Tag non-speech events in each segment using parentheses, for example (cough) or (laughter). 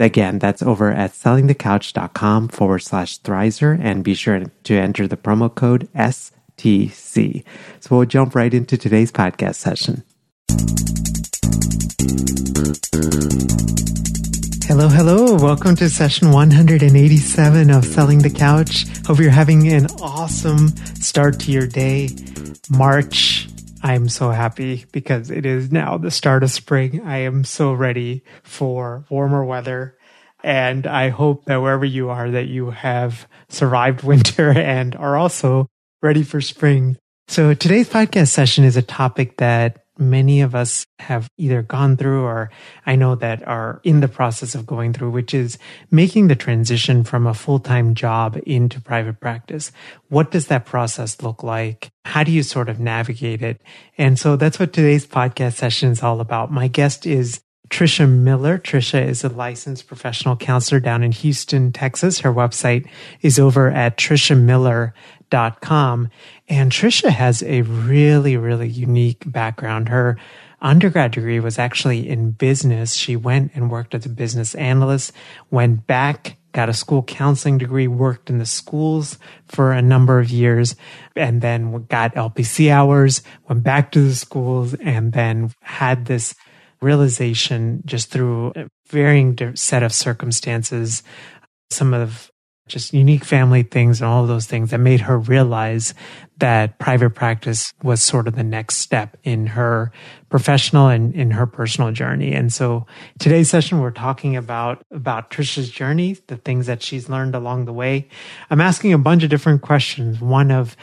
Again, that's over at sellingthecouch.com forward slash Thrizer and be sure to enter the promo code STC. So we'll jump right into today's podcast session. Hello, hello. Welcome to session 187 of Selling the Couch. Hope you're having an awesome start to your day. March I'm so happy because it is now the start of spring. I am so ready for warmer weather. And I hope that wherever you are, that you have survived (laughs) winter and are also ready for spring. So today's podcast session is a topic that many of us have either gone through or I know that are in the process of going through, which is making the transition from a full time job into private practice. What does that process look like? How do you sort of navigate it? And so that's what today's podcast session is all about. My guest is Trisha Miller. Trisha is a licensed professional counselor down in Houston, Texas. Her website is over at trishamiller.com. And Trisha has a really, really unique background. Her undergrad degree was actually in business. She went and worked as a business analyst, went back, got a school counseling degree, worked in the schools for a number of years, and then got LPC hours, went back to the schools, and then had this realization just through a varying set of circumstances, some of just unique family things and all of those things that made her realize that private practice was sort of the next step in her professional and in her personal journey. And so today's session, we're talking about, about Trisha's journey, the things that she's learned along the way. I'm asking a bunch of different questions. One of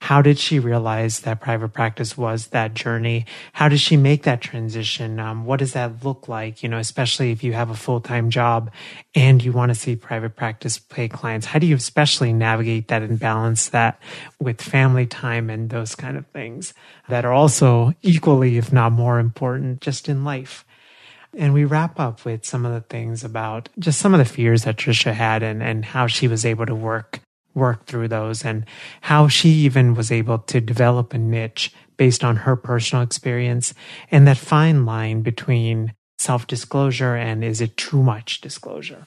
how did she realize that private practice was that journey? How did she make that transition? Um, what does that look like? You know, especially if you have a full time job and you want to see private practice pay clients. How do you especially navigate that and balance that with family time and those kind of things that are also equally, if not more important, just in life? And we wrap up with some of the things about just some of the fears that Trisha had and, and how she was able to work work through those and how she even was able to develop a niche based on her personal experience and that fine line between self disclosure and is it too much disclosure.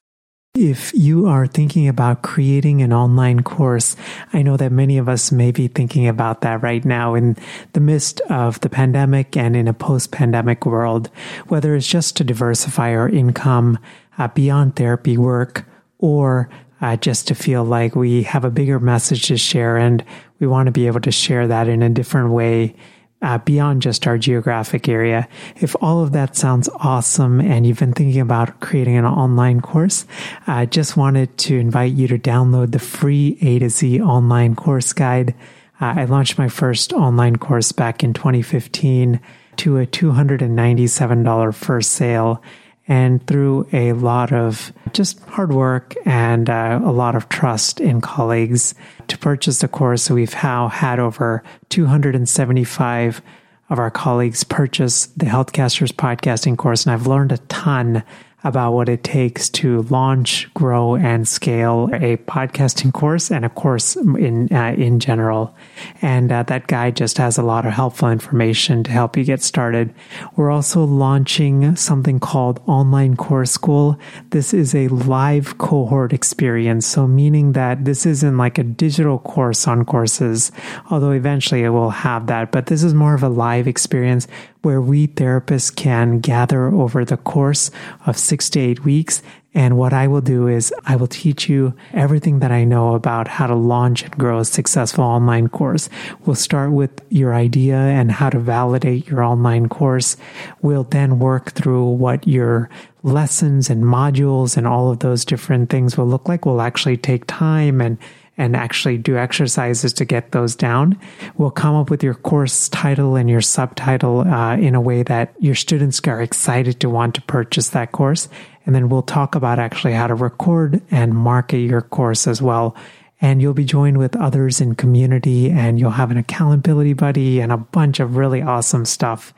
If you are thinking about creating an online course, I know that many of us may be thinking about that right now in the midst of the pandemic and in a post pandemic world, whether it's just to diversify our income uh, beyond therapy work or uh, just to feel like we have a bigger message to share and we want to be able to share that in a different way uh, beyond just our geographic area. If all of that sounds awesome and you've been thinking about creating an online course, I uh, just wanted to invite you to download the free A to Z online course guide. Uh, I launched my first online course back in 2015 to a $297 first sale and through a lot of just hard work and uh, a lot of trust in colleagues to purchase the course. We've now had over 275 of our colleagues purchase the Healthcasters podcasting course, and I've learned a ton about what it takes to launch, grow, and scale a podcasting course and a course in uh, in general. And uh, that guide just has a lot of helpful information to help you get started. We're also launching something called Online Course School. This is a live cohort experience, so meaning that this isn't like a digital course on courses, although eventually it will have that. But this is more of a live experience where we therapists can gather over the course of six to eight weeks And what I will do is I will teach you everything that I know about how to launch and grow a successful online course. We'll start with your idea and how to validate your online course. We'll then work through what your lessons and modules and all of those different things will look like. We'll actually take time and and actually do exercises to get those down. We'll come up with your course title and your subtitle uh, in a way that your students are excited to want to purchase that course. And then we'll talk about actually how to record and market your course as well. And you'll be joined with others in community and you'll have an accountability buddy and a bunch of really awesome stuff.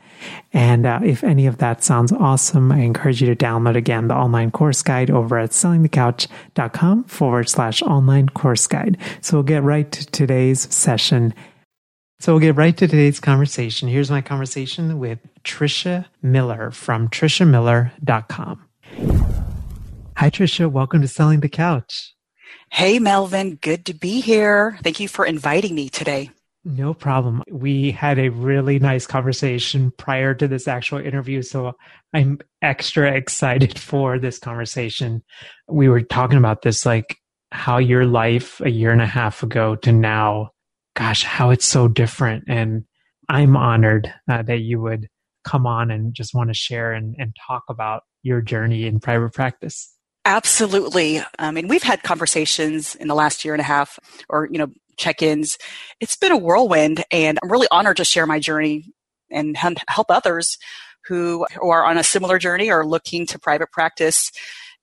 And uh, if any of that sounds awesome, I encourage you to download again the online course guide over at sellingthecouch.com forward slash online course guide. So we'll get right to today's session. So we'll get right to today's conversation. Here's my conversation with Trisha Miller from trishamiller.com. Hi, Trisha. Welcome to Selling the Couch. Hey, Melvin. Good to be here. Thank you for inviting me today. No problem. We had a really nice conversation prior to this actual interview, so I'm extra excited for this conversation. We were talking about this, like how your life a year and a half ago to now, gosh, how it's so different. And I'm honored uh, that you would come on and just want to share and, and talk about your journey in private practice. Absolutely. I mean, we've had conversations in the last year and a half, or, you know, check ins. It's been a whirlwind, and I'm really honored to share my journey and help others who are on a similar journey or looking to private practice.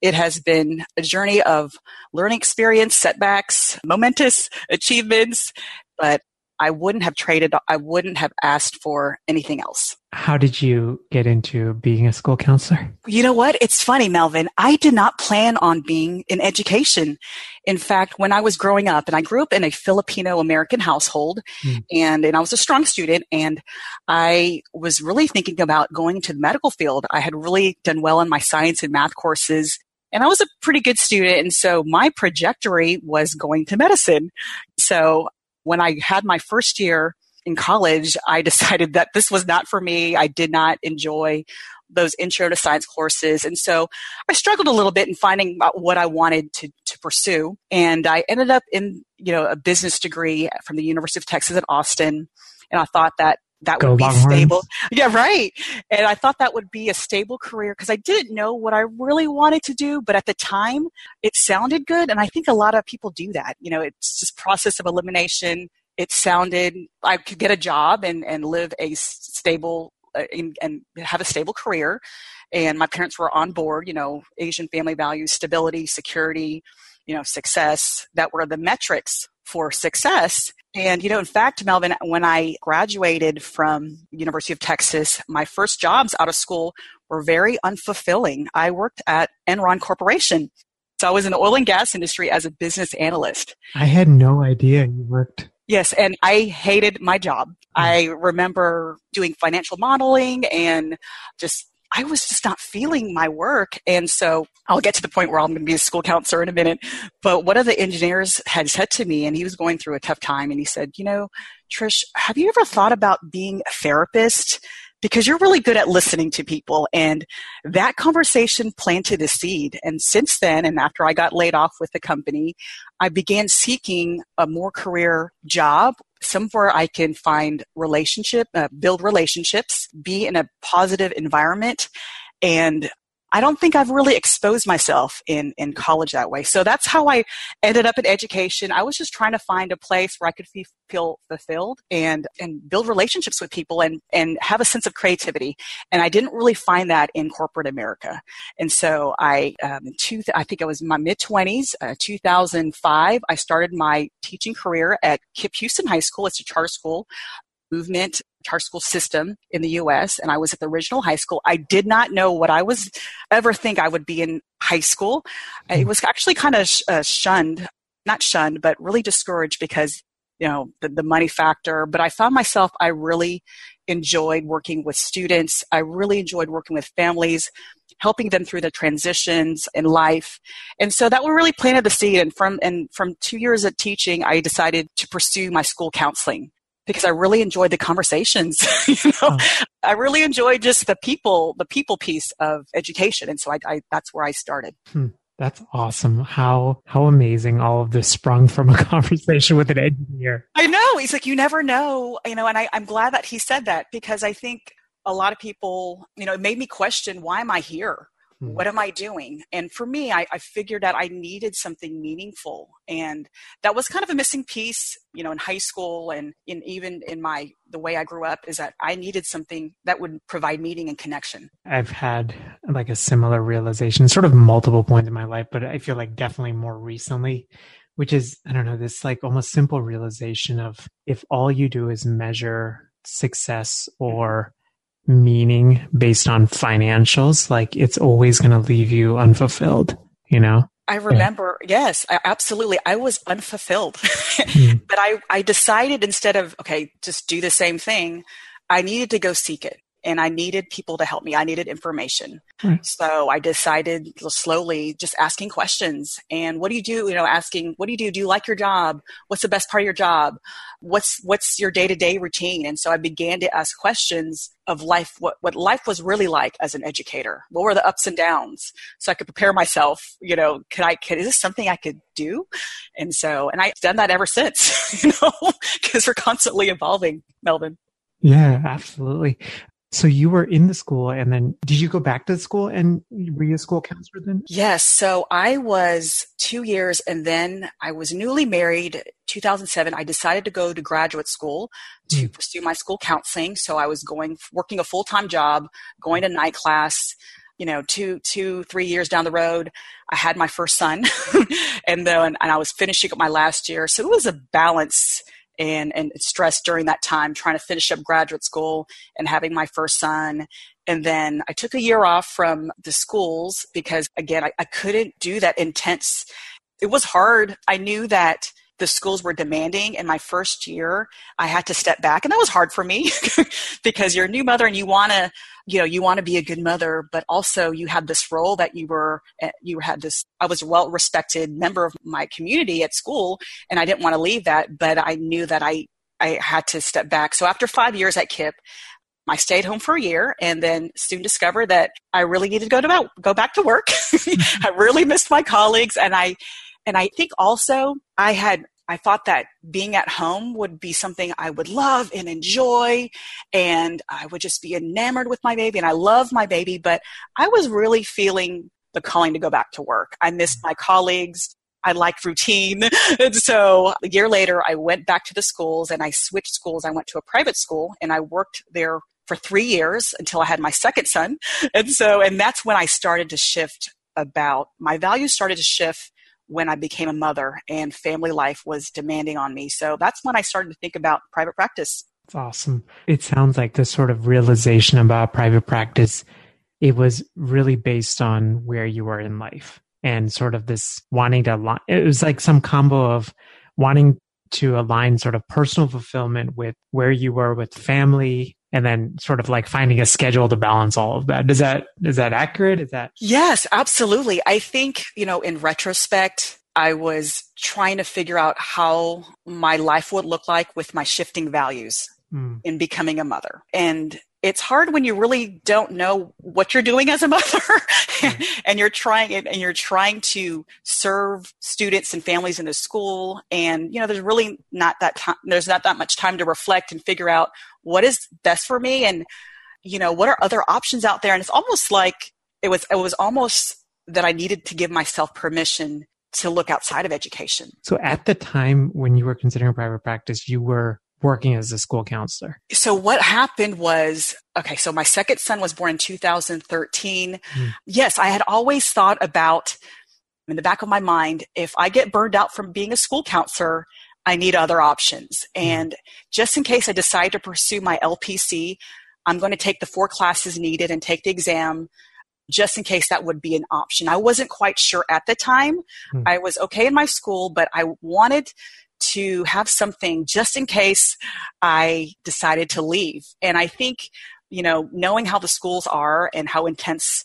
It has been a journey of learning experience, setbacks, momentous achievements, but I wouldn't have traded, I wouldn't have asked for anything else. How did you get into being a school counselor? You know what? It's funny, Melvin. I did not plan on being in education. In fact, when I was growing up, and I grew up in a Filipino American household, mm. and, and I was a strong student, and I was really thinking about going to the medical field. I had really done well in my science and math courses and I was a pretty good student. And so my trajectory was going to medicine. So when I had my first year in college, I (laughs) decided that this was not for me. I did not enjoy those intro to science courses. And so I struggled a little bit in finding what I wanted to, to pursue. And I ended up in, you know, a business degree from the University of Texas at Austin. And I thought that that Go would be Longhorns. stable. (laughs) Yeah, right. And I thought that would be a stable career because I didn't know what I really wanted to do, but at the time it sounded good. And I think a lot of people do that. You know, it's just process of elimination. It sounded I could get a job and, and live a stable uh, and have a stable career. And my parents were on board, you know, Asian family values, stability, security, you know, success. That were the metrics for success. And, you know, in fact, Melvin, when I graduated from University of Texas, my first jobs out of school were very unfulfilling. I worked at Enron Corporation. So I was in the oil and gas industry as a business analyst. I had no idea you worked. Yes, and I hated my job. Mm. I remember doing financial modeling and just I was just not feeling my work. And so I'll get to the point where I'm going to be a school counselor in a minute. But one of the engineers had said to me, and he was going through a tough time, and he said, You know, Trish, have you ever thought about being a therapist? Because you're really good at listening to people. And that conversation planted a seed. And since then, and after I got laid off with the company, I began seeking a more career job somewhere I can find relationship, uh, build relationships, be in a positive environment, and I don't think I've really exposed myself in, in college that way. So that's how I ended up in education. I was just trying to find a place where I could feel fulfilled and, and build relationships with people and, and have a sense of creativity. And I didn't really find that in corporate America. And so I, um, two, I think I was in my mid twenties, uh, 2005, I started my teaching career at KIPP Houston High School. It's a charter school movement charter school system in the US and I was at the original high school. I did not know what I was ever think I would be in high school. It was actually kind of sh- uh, shunned, not shunned, but really discouraged because you know the, the money factor but i found myself i really enjoyed working with students i really enjoyed working with families helping them through the transitions in life and so that really planted the seed and from and from two years of teaching i decided to pursue my school counseling because I really enjoyed the conversations. (laughs) you know, oh. I really enjoyed just the people, the people piece of education, and so I, I that's where I started. Hmm. That's awesome. How how amazing all of this sprung from a (laughs) conversation with an engineer. I know. He's like, you never know, you know, and I, I'm glad that he said that because I think a lot of people, you know, it made me question why am I here? Hmm. What am I doing? And for me, I, I, figured out I needed something meaningful. And that was kind of a missing piece, you know, in high school and in even in my the way I grew up is that I needed something that would provide meaning and connection. I've had like a similar realization, sort of multiple points in my life, but I feel like definitely more recently, which is, I don't know, this like almost simple realization of if all you do is measure success or meaning based on financials, like it's always going to leave you unfulfilled, you know? I remember, yeah. yes, I, absolutely. I was unfulfilled. mm. (laughs) But I, I decided instead of, okay, just do the same thing, I needed to go seek it and I needed people to help me. I needed information. Right. So I decided slowly just asking questions. And what do you do? You know, asking, what do you do? Do you like your job? What's the best part of your job? What's, what's your day to day routine? And so I began to ask questions of life, what, what life was really like as an educator. What were the ups and downs? So I could prepare myself, you know, could I, could, is this something I could do? And so, and I've done that ever since, (laughs) you know, because we're constantly evolving, Melvin. Yeah, absolutely. So you were in the school and then did you go back to the school and were you a school counselor then? Yes. So I was two years and then I was newly married 2007. I decided to go to graduate school to mm. pursue my school counseling. So I was going, working a full-time job, going to night class, you know, two, two, three years down the road, I had my first son (laughs) and then, and I was finishing up my last year. So it was a balance and, and stress during that time trying to finish up graduate school and having my first son. And then I took a year off from the schools because, again, I, I couldn't do that intense. It was hard. I knew that the schools were demanding in my first year i had to step back and that was hard for me (laughs) because you're a new mother and you want to you know you want to be a good mother but also you had this role that you were eh, you had this i was a well respected member of my community at school and i didn't want to leave that but i knew that i i had to step back so after five years at KIPP I stayed home for a year and then soon discovered that I really needed to go to go back to work. (laughs) I really missed my colleagues and I and I think also I had I thought that being at home would be something I would love and enjoy, and I would just be enamored with my baby. And I love my baby, but I was really feeling the calling to go back to work. I missed my colleagues. I liked routine. (laughs) And so a year later, I went back to the schools and I switched schools. I went to a private school and I worked there for three years until I had my second son. (laughs) And so, and that's when I started to shift about my values started to shift when I became a mother and family life was demanding on me. So that's when I started to think about private practice. It's awesome. It sounds like this sort of realization about private practice, it was really based on where you were in life and sort of this wanting to align. It was like some combo of wanting to align sort of personal fulfillment with where you were with family and then sort of like finding a schedule to balance all of that. Is that is that accurate? Is that Yes, absolutely. I think, you know, in retrospect, I was trying to figure out how my life would look like with my shifting values mm. in becoming a mother. And it's hard when you really don't know what you're doing as a mother (laughs) mm-hmm. and you're trying and you're trying to serve students and families in the school. And you know there's really not that time there's not that much time to reflect and figure out what is best for me and you know what are other options out there. And it's almost like it was it was almost that I needed to give myself permission to look outside of education. So at the time when you were considering private practice you were working as a school counselor? So what happened was, okay, so my second son was born in 2013. Mm. Yes, I had always thought about in the back of my mind, if I get burned out from being a school counselor, I need other options. Mm. And just in case I decide to pursue my LPC, I'm going to take the four classes needed and take the exam just in case that would be an option. I wasn't quite sure at the time. Mm. I was okay in my school, but I wanted to have something just in case I decided to leave. And I think, you know, knowing how the schools are and how intense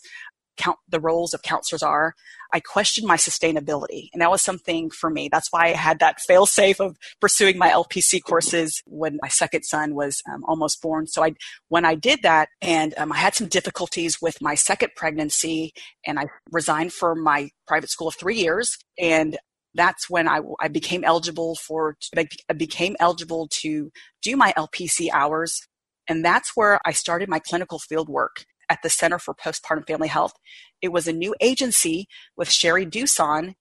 count the roles of counselors are, I questioned my sustainability. And that was something for me. That's why I had that fail safe of pursuing my LPC courses when my second son was um, almost born. So I, when I did that and um, I had some difficulties with my second pregnancy and I resigned for my private school of three years and that's when I, I became eligible for, I became eligible to do my LPC hours. And that's where I started my clinical field work at the Center for Postpartum Family Health. It was a new agency with Sherry Duson.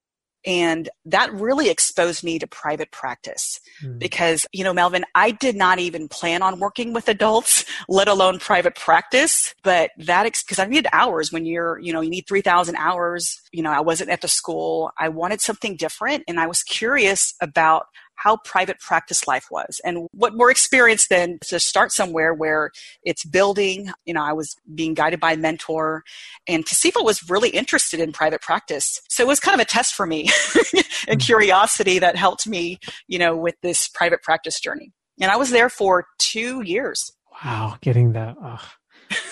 And that really exposed me to private practice mm. because, you know, Melvin, I did not even plan on working with adults, (laughs) let alone private practice. But that, because I needed hours when you're, you know, you need 3,000 hours. You know, I wasn't at the school. I wanted something different. And I was curious about how private practice life was and what more experience than to start somewhere where it's building. You know i was being guided by a mentor and to see if i was really interested in private practice. So it was kind of a test for me (laughs) and mm. curiosity that helped me you know with this private practice journey. And i was there for two years. Wow getting the oh,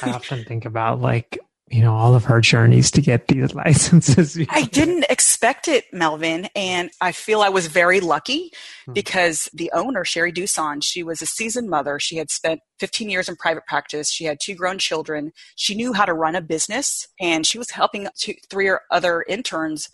i often think about like you know, all of her journeys to get these (laughs) licenses. I didn't expect it, Melvin. And I feel I was very lucky hmm. because the owner, Sherry Duson, she was a seasoned mother. She had spent 15 years in private practice. She had two grown children. She knew how to run a business and she was helping two, three or other interns,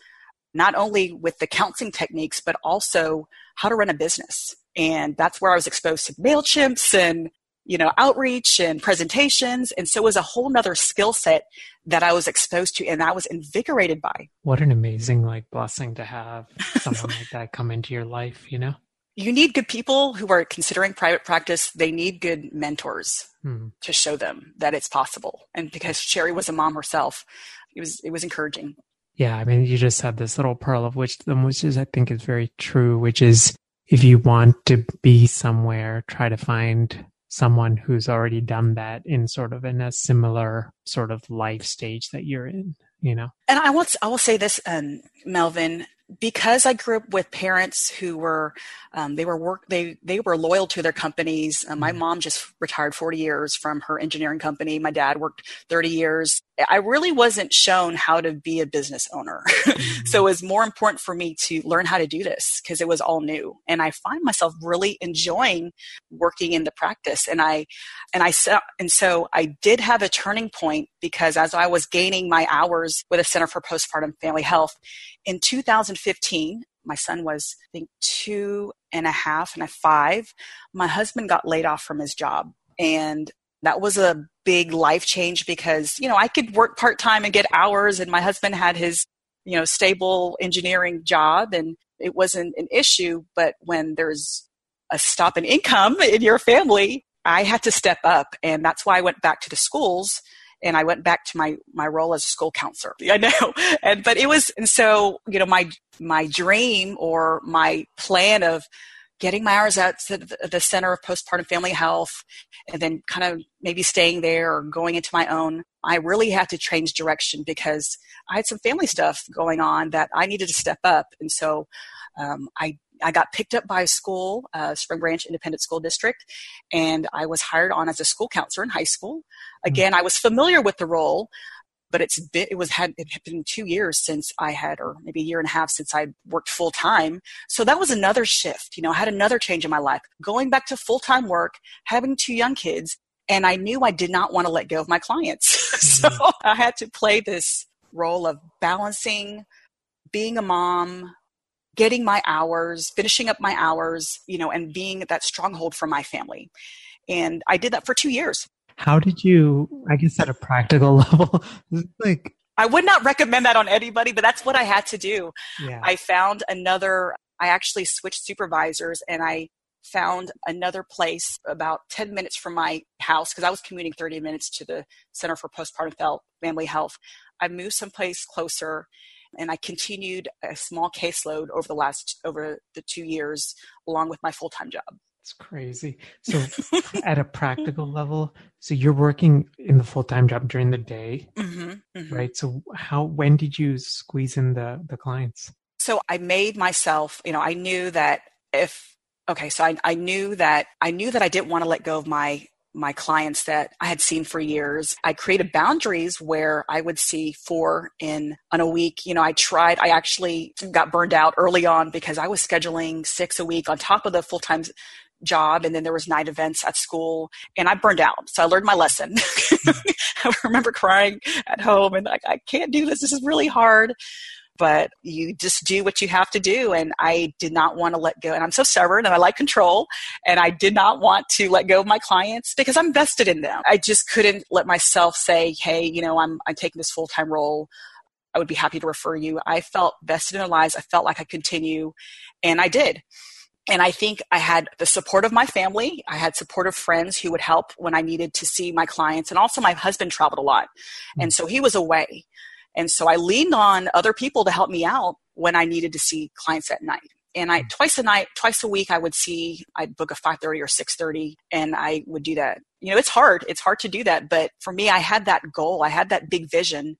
not only with the counseling techniques, but also how to run a business. And that's where I was exposed to MailChimps and you know, outreach and presentations. And so it was a whole nother skill set that I was exposed to and I was invigorated by. What an amazing like blessing to have someone like that come into your life, you know? You need good people who are considering private practice. They need good mentors hmm. to show them that it's possible. And because Sherry was a mom herself, it was it was encouraging. Yeah, I mean, you just had this little pearl of wisdom, which is I think is very true. Which is, if you want to be somewhere, try to find someone who's already done that in sort of in a similar sort of life stage that you're in you know? And i want i will say this um, melvin because I grew up with parents who were um, they were work they they were loyal to their companies. Uh, my mm-hmm. mom just retired 40 years from her engineering company. My dad worked 30 years. I really wasn't shown how to be a business owner. (laughs) Mm-hmm. so it was more important for me to learn how to do this because it was all new. And I find myself really enjoying working in the practice. And I and I and so I did have a turning point because as I was gaining my hours with a Center for Postpartum Family Health in 2015, my son was, I think, two and a half and a five. My husband got laid off from his job. And that was a big life change because, you know, I could work part time and get hours, and my husband had his, you know, stable engineering job, and it wasn't an issue. But when there's a stop in income in your family, I had to step up. And that's why I went back to the schools and I went back to my my role as a school counselor. (laughs) I know, and but it was and so you know my my dream or my plan of getting my hours at the Center of Postpartum Family Health, and then kind of maybe staying there or going into my own. I really had to change direction because I had some family stuff going on that I needed to step up, and so um, I I got picked up by a school, uh, Spring Branch Independent School District, and I was hired on as a school counselor in high school. Hmm. Again, mm-hmm. I was familiar with the role, but it's been, it was had it had been two years since I had, or maybe a year and a half since I worked full time. So that was another shift. You know, I had another change in my life, going back to full time work, having two young kids, and I knew I did not want to let go of my clients. Mm-hmm. (laughs) so I had to play this role of balancing being a mom, getting my hours, finishing up my hours, you know, and being that stronghold for my family. And I did that for two years. How did you, I guess at a practical (laughs) level, like I would not recommend that on anybody, but that's what I had to do. Yeah. I found another, I actually switched supervisors and I found another place about 10 minutes from my house because I was commuting 30 minutes to the Center for Postpartum Family Health. I moved someplace closer and I continued a small caseload over the last over the two years, along with my full time job. It's crazy. So, at a practical level, so you're working in the full time job during the day, mm-hmm, mm-hmm. right? So, how when did you squeeze in the the clients? So, I made myself. You know, I knew that if okay, so I, I knew that I knew that I didn't want to let go of my my clients that I had seen for years. I created boundaries where I would see four in on a week. You know, I tried, I actually got burned out early on because I was scheduling six a week on top of the full time job and then there was night events at school and I burned out. So I learned my lesson. (laughs) I remember crying at home and like, I can't do this. This is really hard but you just do what you have to do. And I did not want to let go. And I'm so stubborn and I like control. And I did not want to let go of my clients because I'm vested in them. I just couldn't let myself say, hey, you know, I'm, I'm taking this full time role. I would be happy to refer you. I felt vested in their lives. I felt like I could continue. And I did. And I think I had the support of my family. I had supportive friends who would help when I needed to see my clients. And also, my husband traveled a lot. And mm. so he was away. And so I leaned on other people to help me out when I needed to see clients at night. And I mm. twice a night, twice a week, I would see. I'd book a five thirty or six thirty, and I would do that. You know, it's hard. It's hard to do that, but for me, I had that goal. I had that big vision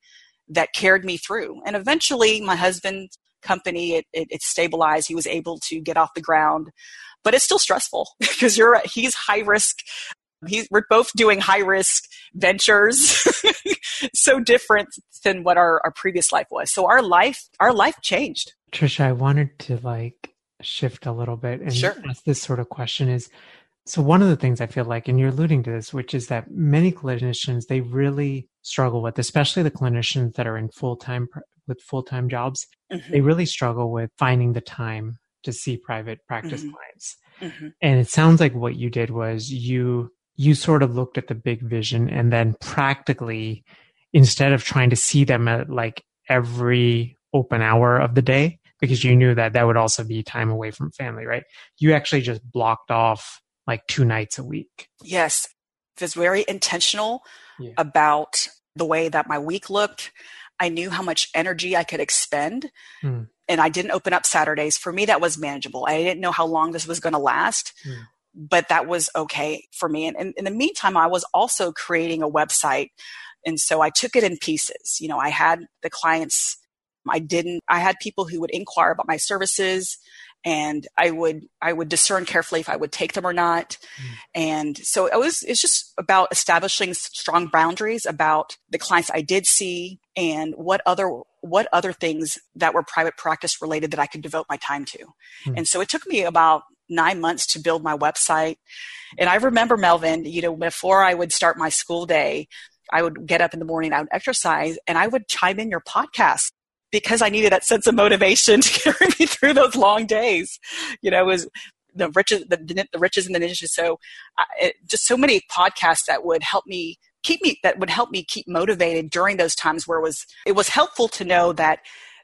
that carried me through. And eventually, my husband's company it, it, it stabilized. He was able to get off the ground, but it's still stressful (laughs) because you're he's high risk He's, we're both doing high risk ventures, (laughs) so different than what our, our previous life was. So our life, our life changed. Trisha, I wanted to like shift a little bit and sure. ask this sort of question is, so one of the things I feel like, and you're alluding to this, which is that many clinicians, they really struggle with, especially the clinicians that are in full-time with full-time jobs, mm-hmm. they really struggle with finding the time to see private practice mm-hmm. clients. Mm-hmm. And it sounds like what you did was you you sort of looked at the big vision and then practically instead of trying to see them at like every open hour of the day because you knew that that would also be time away from family right? You actually just blocked off like two nights a week. Yes. I was very intentional yeah. about the way that my week looked. I knew how much energy i could expend hmm. and i didn't open up saturdays. For me that was manageable. I didn't know how long this was going to last. Hmm but that was okay for me. And, and in the meantime, I was also creating a website. And so I took it in pieces. You know, I had the clients, I didn't, I had people who would inquire about my services and I would, I would discern carefully if I would take them or not. Mm. And so it was, it's just about establishing strong boundaries about the clients I did see and what other, what other things that were private practice related that I could devote my time to. Mm. And so it took me about nine months to build my website. And I remember, Melvin, you know, before I would start my school day, I would get up in the morning, I would exercise, and I would chime in your podcast because I needed that sense of motivation (laughs) to carry me through those long days. You know, it was the riches, the, the riches and the niches. So, uh, it, just so many podcasts that would help me keep me, that would help me keep motivated during those times where it was, it was helpful to know that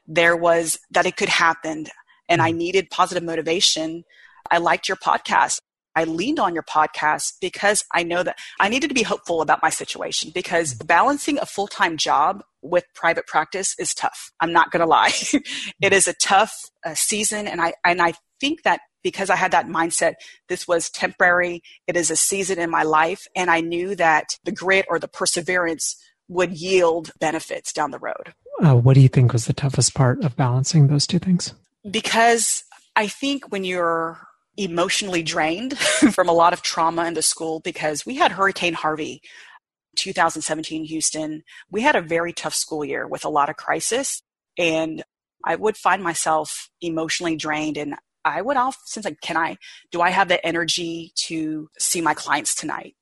there was, that it could happen and I mm-hmm. needed positive motivation I liked your podcast. I leaned on your podcast because I know that I needed to be hopeful about my situation because balancing a full time job with private practice is tough. I'm not going to lie. (laughs) it is a tough uh, season. And I, and I think that because I had that mindset, this was temporary. It is a season in my life. And I knew that the grit or the perseverance would yield benefits down the road. Uh, what do you think was the toughest part of balancing those two things? Because I think when you're emotionally drained (laughs) from a lot of trauma in the school because we had Hurricane Harvey 2017 Houston. We had a very tough school year with a lot of crisis and I would find myself emotionally drained and I would often like, can I, do I have the energy to see my clients tonight?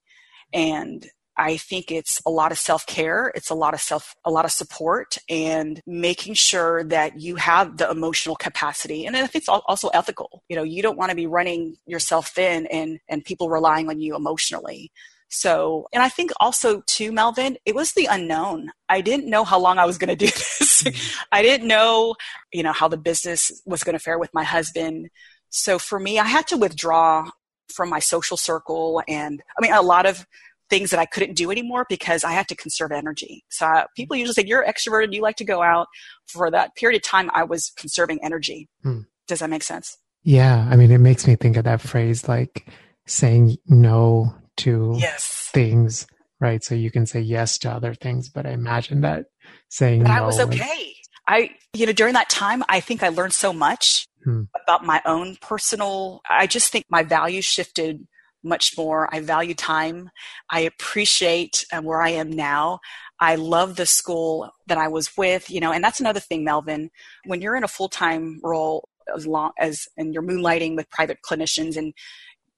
And I think it's a lot of self care. It's a lot of self, a lot of support and making sure that you have the emotional capacity. And I think it's also ethical. You know, you don't want to be running yourself thin and, and people relying on you emotionally. So, and I think also too, Melvin, it was the unknown. I didn't know how long I was going to do (laughs) this. I didn't know, you know, how the business was going to fare with my husband. So for me, I had to withdraw from my social circle and I mean, a lot of things that I couldn't do anymore because I had to conserve energy. So uh, people usually say, You're extroverted, you like to go out. For that period of time, I was conserving energy. Hmm. Does that make sense? Yeah. I mean, it makes me think of that phrase like saying no to yes. things, right? So you can say yes to other things, but I imagine that saying but no I was okay. I, you know, during that time, I think I learned so much hmm. about my own personal, I just think my values shifted much more. I value time. I appreciate um, where I am now. I love the school that I was with, you know, and that's another thing, Melvin. When you're in a full time role, as long as and you're moonlighting with private clinicians and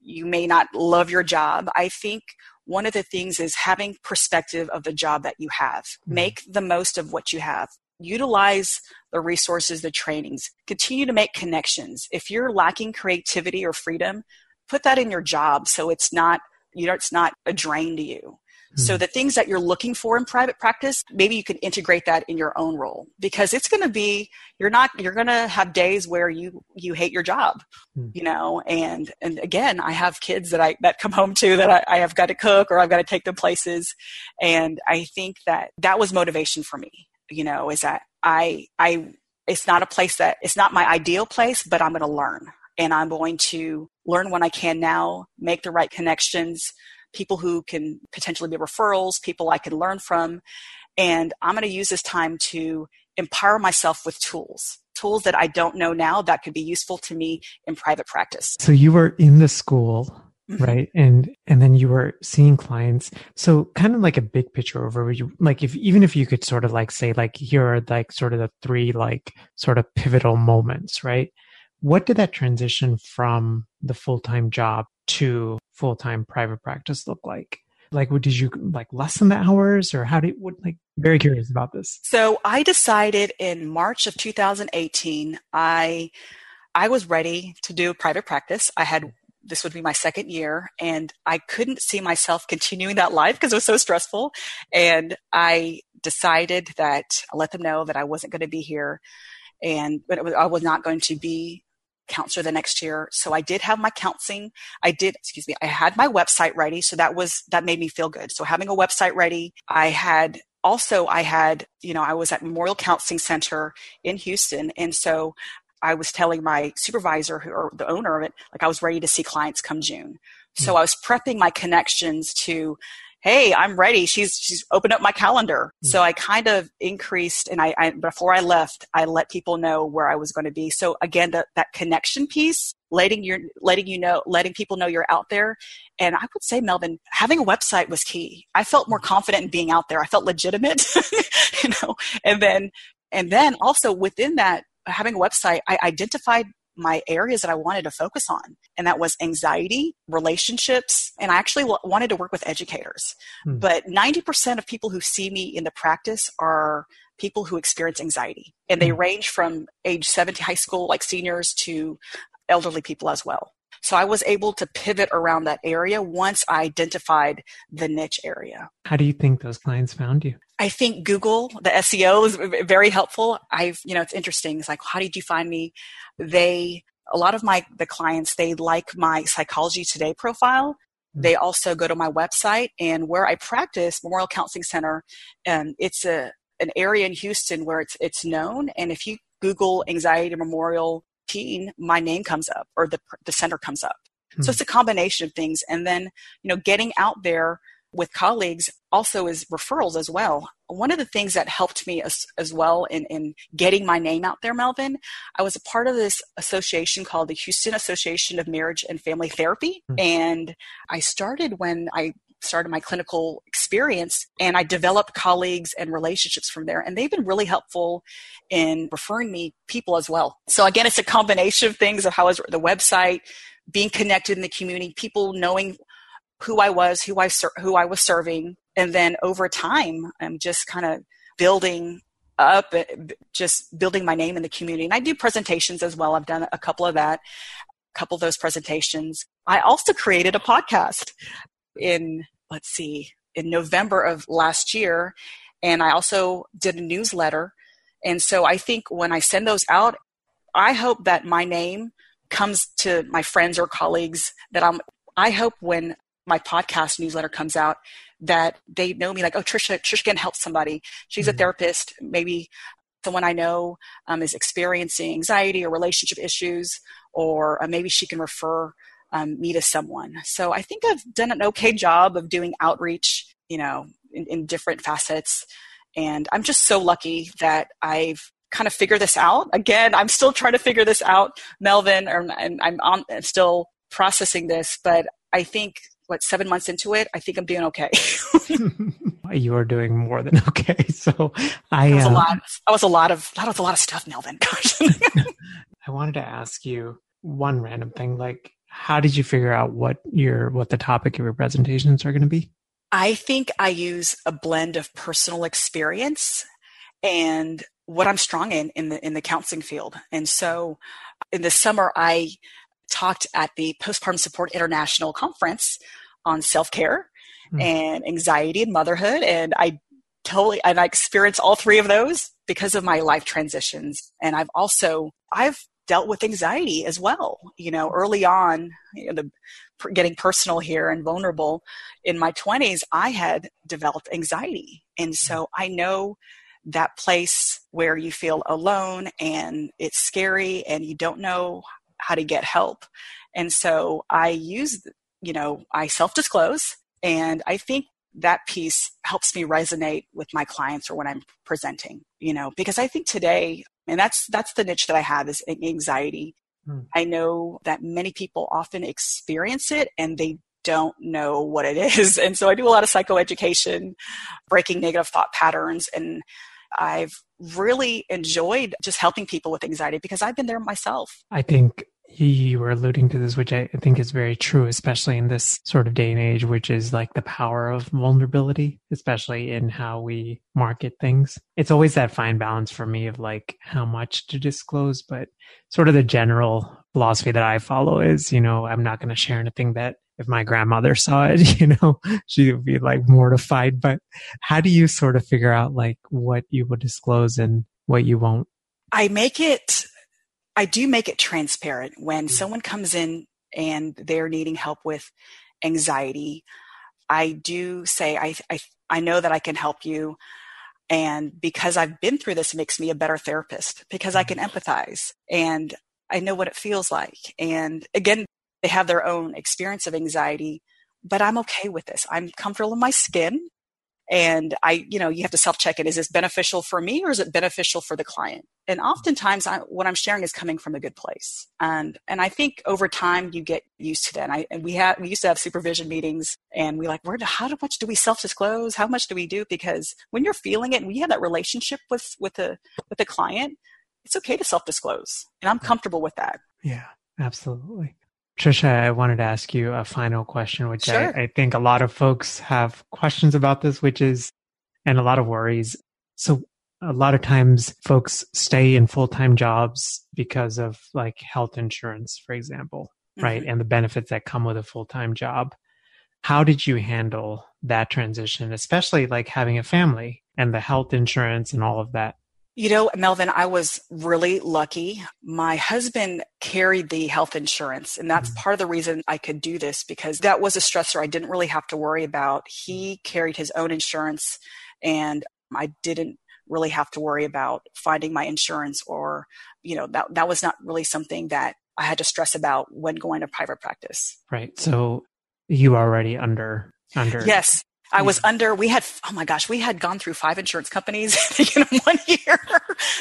you may not love your job, I think one of the things is having perspective of the job that you have. Mm-hmm. Make the most of what you have. Utilize the resources, the trainings. Continue to make connections. If you're lacking creativity or freedom, put that in your job so it's not you know it's not a drain to you so hmm. the things that you're looking for in private practice, maybe you can integrate that in your own role because it's going to be you're not you're going to have days where you you hate your job, mm. you know. And and again, I have kids that I that come home to that I, I have got to cook or I've got to take them places, and I think that that was motivation for me. You know, is that I I it's not a place that it's not my ideal place, but I'm going to learn and I'm going to learn when I can now, make the right connections people who can potentially be referrals, people I can learn from. And I'm going to use this time to empower myself with tools, tools that I don't know now that could be useful to me in private practice. So you were in the school Mm-hmm. right and and then you were seeing clients so kind of like a big picture overview like if even if you could sort of like say like here are like sort of the three like sort of pivotal moments right what did that transition from the full-time job to full-time private practice look like? Like, what did you like lessen the hours or how did, what, like, very curious about this. So I decided in March of 2018, I, I was ready to do private practice. I had this would be my second year and I couldn't see myself continuing that life because it was so stressful. And I decided that I let them know that I wasn't going to be here and but was, I was not going to be counselor the next year. So I did have my counseling. I did, excuse me, I had my website ready. So that was, that made me feel good. So having a website ready, I had also, I had, you know, I was at Memorial Counseling Center in Houston. And so I was telling my supervisor who, or the owner of it, like I was ready to see clients come June. So hmm. I was prepping my connections to hey, I'm ready. She's she's opened up my calendar. Mm-hmm. So I kind of increased, and I, I, before I left, I let people know where I was going to be. So again, that that connection piece, letting your letting you know, letting people know you're out there. And I would say, Melvin, having a website was key. I felt more confident in being out there. I felt legitimate, (laughs) you know. And then and then also within that having a website, I identified my areas that I wanted to focus on. And that was anxiety, relationships, and I actually wanted to work with educators. Hmm. But 90% of people who see me in the practice are people who experience anxiety. And they hmm. range from age 70 high school, like seniors, to elderly people as well. So I was able to pivot around that area once I identified the niche area. How do you think those clients found you? I think Google, the SEO is very helpful. I've, you know, it's interesting. It's like, how did you find me? They, a lot of my, the clients, they like my Psychology Today profile. Hmm. They also go to my website and where I practice, Memorial Counseling Center, and it's a, an area in Houston where it's, it's known. And if you Google anxiety memorial teen, my name comes up or the, the center comes up. Hmm. So it's a combination of things. And then, you know, getting out there with colleagues also is referrals as well. One of the things that helped me as, as well in, in getting my name out there, Melvin, I was a part of this association called the Houston Association of Marriage and Family Therapy. Mm-hmm. And I started when I started my clinical experience and I developed colleagues and relationships from there. And they've been really helpful in referring me people as well. So again, it's a combination of things of how is the website, being connected in the community, people knowing who I was, who I ser- who I was serving, and then over time, I'm just kind of building up, eh, just building my name in the community. And I do presentations as well. I've done a couple of that, a couple of those presentations. I also created a podcast in let's see, in November of last year, and I also did a newsletter. And so I think when I send those out, I hope that my name comes to my friends or colleagues that I'm I hope when my podcast newsletter comes out that they know me like, oh, Trisha, Trisha can help somebody. She's mm-hmm. a therapist. Maybe someone I know um, is experiencing anxiety or relationship issues, or uh, maybe she can refer um, me to someone. So I think I've done an okay job of doing outreach, you know, in, in different facets. And I'm just so lucky that I've kind of figured this out. Again, I'm still trying to figure this out, Melvin, or, and I'm on, still processing this, but I think what seven months into it, I think I'm doing okay. (laughs) you are doing more than (laughs) okay. So I was uh, a lot. I was a lot of that was a lot of stuff, Melvin. Gosh. (laughs) I wanted to ask you one random thing, like how did you figure out what your what the topic of your presentations are going to be? I think I use a blend of personal experience and what I'm strong in in the in the counseling field. And so in the summer I talked at the Postpartum Support International Conference on self-care mm. and anxiety and motherhood. And I totally and I experienced all three of those because of my life transitions. And I've also I've dealt with anxiety as well you know early on you know, the, getting personal here and vulnerable. In my 20s I had developed anxiety. And so I know that place where you feel alone and it's scary and you don't know how to get help and so I use you know, I self disclose. And I think that piece helps me resonate with my clients or when I'm presenting, you know, because I think today, and that's, that's the niche that I have is anxiety. Hmm. I know that many people often experience it and they don't know what it (laughs) is. And so I do a lot of psychoeducation, breaking negative thought patterns. And I've really enjoyed just helping people with anxiety because I've been there myself. I think you were alluding to this, which I think is very true, especially in this sort of day and age, which is like the power of vulnerability, especially in how we market things. It's always that fine balance for me of like how much to disclose, but sort of the general philosophy that I follow is, you know, I'm not going to share anything that if my grandmother saw it, (laughs) you know, she would be like mortified. But how do you sort of figure out like what you will disclose and what you won't? I make it I do make it transparent when mm. someone comes in and they're needing help with anxiety. I do say, I, I, I know that I can help you. And because I've been through this, it makes me a better therapist because I can mm. empathize and I know what it feels like. And again, they have their own experience of anxiety, but I'm okay with this. I'm comfortable in my skin. And i you know you have to self check it. Is this beneficial for me or is it beneficial for the client? And oftentimes I, what i'm sharing is coming from a good place. And and i think over time you get used to that. And, I, and we have we used to have supervision meetings and we like where how much do we self disclose how much do we do? Because when you're feeling it and we have that relationship with with the with the client it's okay to self disclose and i'm comfortable with that yeah absolutely Tricia, I wanted to ask you a final question, which sure. I, I, think a lot of folks have questions about this, which is, and a lot of worries. So a lot of times folks stay in full-time jobs because of like health insurance, for example, mm-hmm. right? And the benefits that come with a full-time job. How did you handle that transition, especially like having a family and the health insurance and all of that? You know, Melvin, I was really lucky. My husband carried the health insurance, and that's mm-hmm. part of the reason I could do this because that was a stressor I didn't really have to worry about. He mm-hmm. carried his own insurance, and I didn't really have to worry about finding my insurance or, you know, that, that was not really something that I had to stress about when going to private practice. Right. So you already under under yes I was under, we had, oh my gosh, we had gone through five insurance companies (laughs) in one year.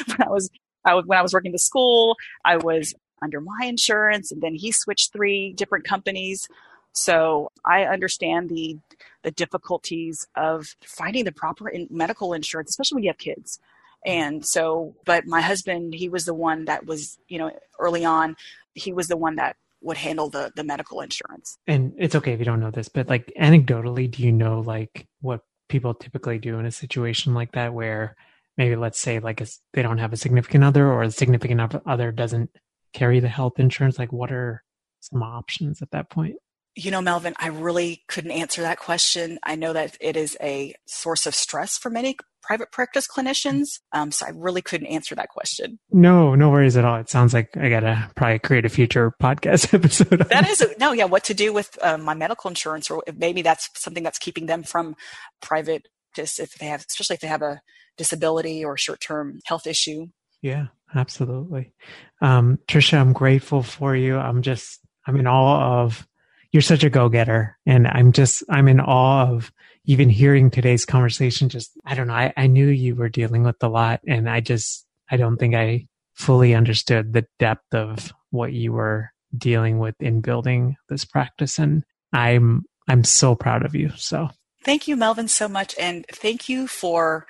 when I was, I was, when I was working to school, I was under my insurance and then he switched three different companies. So I understand the, the difficulties of finding the proper in medical insurance, especially when you have kids. And so, but my husband, he was the one that was, you know, early on, he was the one that would handle the the medical insurance. And it's okay if you don't know this, but like anecdotally, do you know like what people typically do in a situation like that where maybe let's say like a, they don't have a significant other or a significant other doesn't carry the health insurance like what are some options at that point you know, Melvin, I really couldn't answer that question. I know that it is a source of stress for many private practice clinicians. Um, so I really couldn't answer that question. No, no worries at all. It sounds like I gotta probably create a future podcast (laughs) episode. That is a, no, yeah. What to do with um, my medical insurance, or maybe that's something that's keeping them from private, just if they have, especially if they have a disability or short term health issue. Yeah, absolutely. Um, Tricia, I'm grateful for you. I'm just, I'm in awe of you're such a go-getter and i'm just i'm in awe of even hearing today's conversation just i don't know I, I knew you were dealing with a lot and i just i don't think i fully understood the depth of what you were dealing with in building this practice and I'm I'm so proud of you. So thank you, Melvin, so much, and thank you for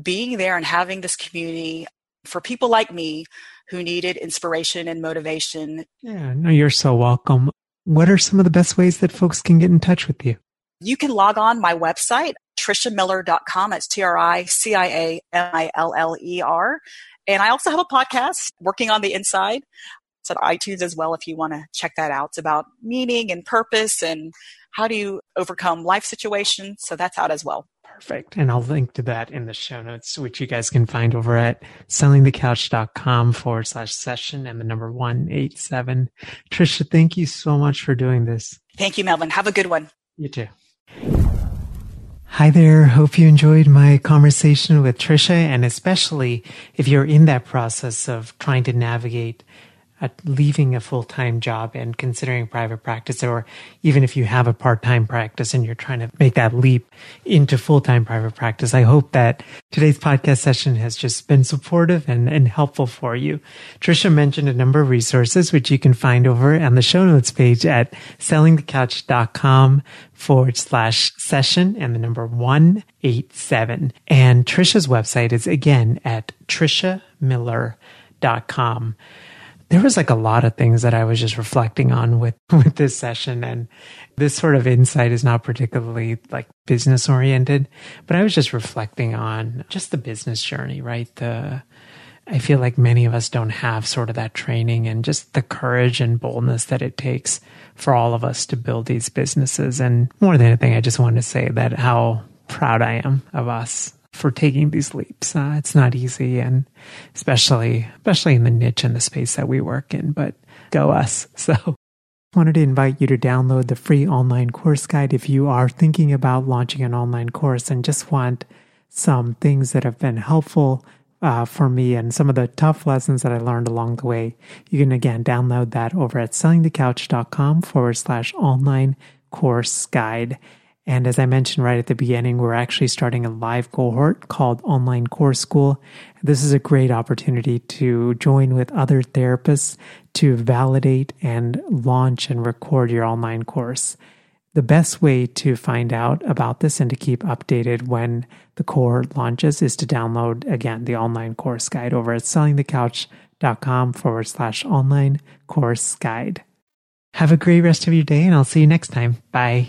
being there and having this community for people like me who needed inspiration and motivation. Yeah, no, you're so welcome. What are some of the best ways that folks can get in touch with you? You can log on my website, triciamiller.com. It's T R I C I A M I L L E R. And I also have a podcast, Working on the Inside. It's on iTunes as well if you want to check that out. It's about meaning and purpose and how do you overcome life situations. So that's out as well. Perfect. And I'll link to that in the show notes, which you guys can find over at sellingthecouch.com forward slash session and the number 187. Tricia, thank you so much for doing this. Thank you, Melvin. Have a good one. You too. Hi there. Hope you enjoyed my conversation with Tricia and especially if you're in that process of trying to navigate leaving a full time job and considering private practice, or even if you have a part time practice and you're trying to make that leap into full time private practice, I hope that today's podcast session has just been supportive and, and helpful for you. Tricia mentioned a number of resources which you can find over on the show notes page at sellingthecouch.com forward slash session and the number 187. And Tricia's website is again at triciamiller.com there was like a lot of things that I was just reflecting on with (laughs) with this session and this sort of insight is not particularly like business oriented, but I was just reflecting on just the business journey, right? The I feel like many of us don't have sort of that training and just the courage and boldness that it takes for all of us to build these businesses. And more than anything, I just want to say that how proud I am of us for taking these leaps. Uh, it's not easy, and especially especially in the niche and the space that we work in. But go us! (laughs) So. Wanted to invite you to download the free online course guide if you are thinking about launching an online course and just want some things that have been helpful uh, for me and some of the tough lessons that I learned along the way. You can again download that over at sellingthecouch.com forward slash online course guide. And as I mentioned right at the beginning, we're actually starting a live cohort called Online Course School. This is a great opportunity to join with other therapists to validate and launch and record your online course. The best way to find out about this and to keep updated when the cohort launches is to download again the online course guide over at sellingthecouch.com forward slash online course guide. Have a great rest of your day and I'll see you next time. Bye.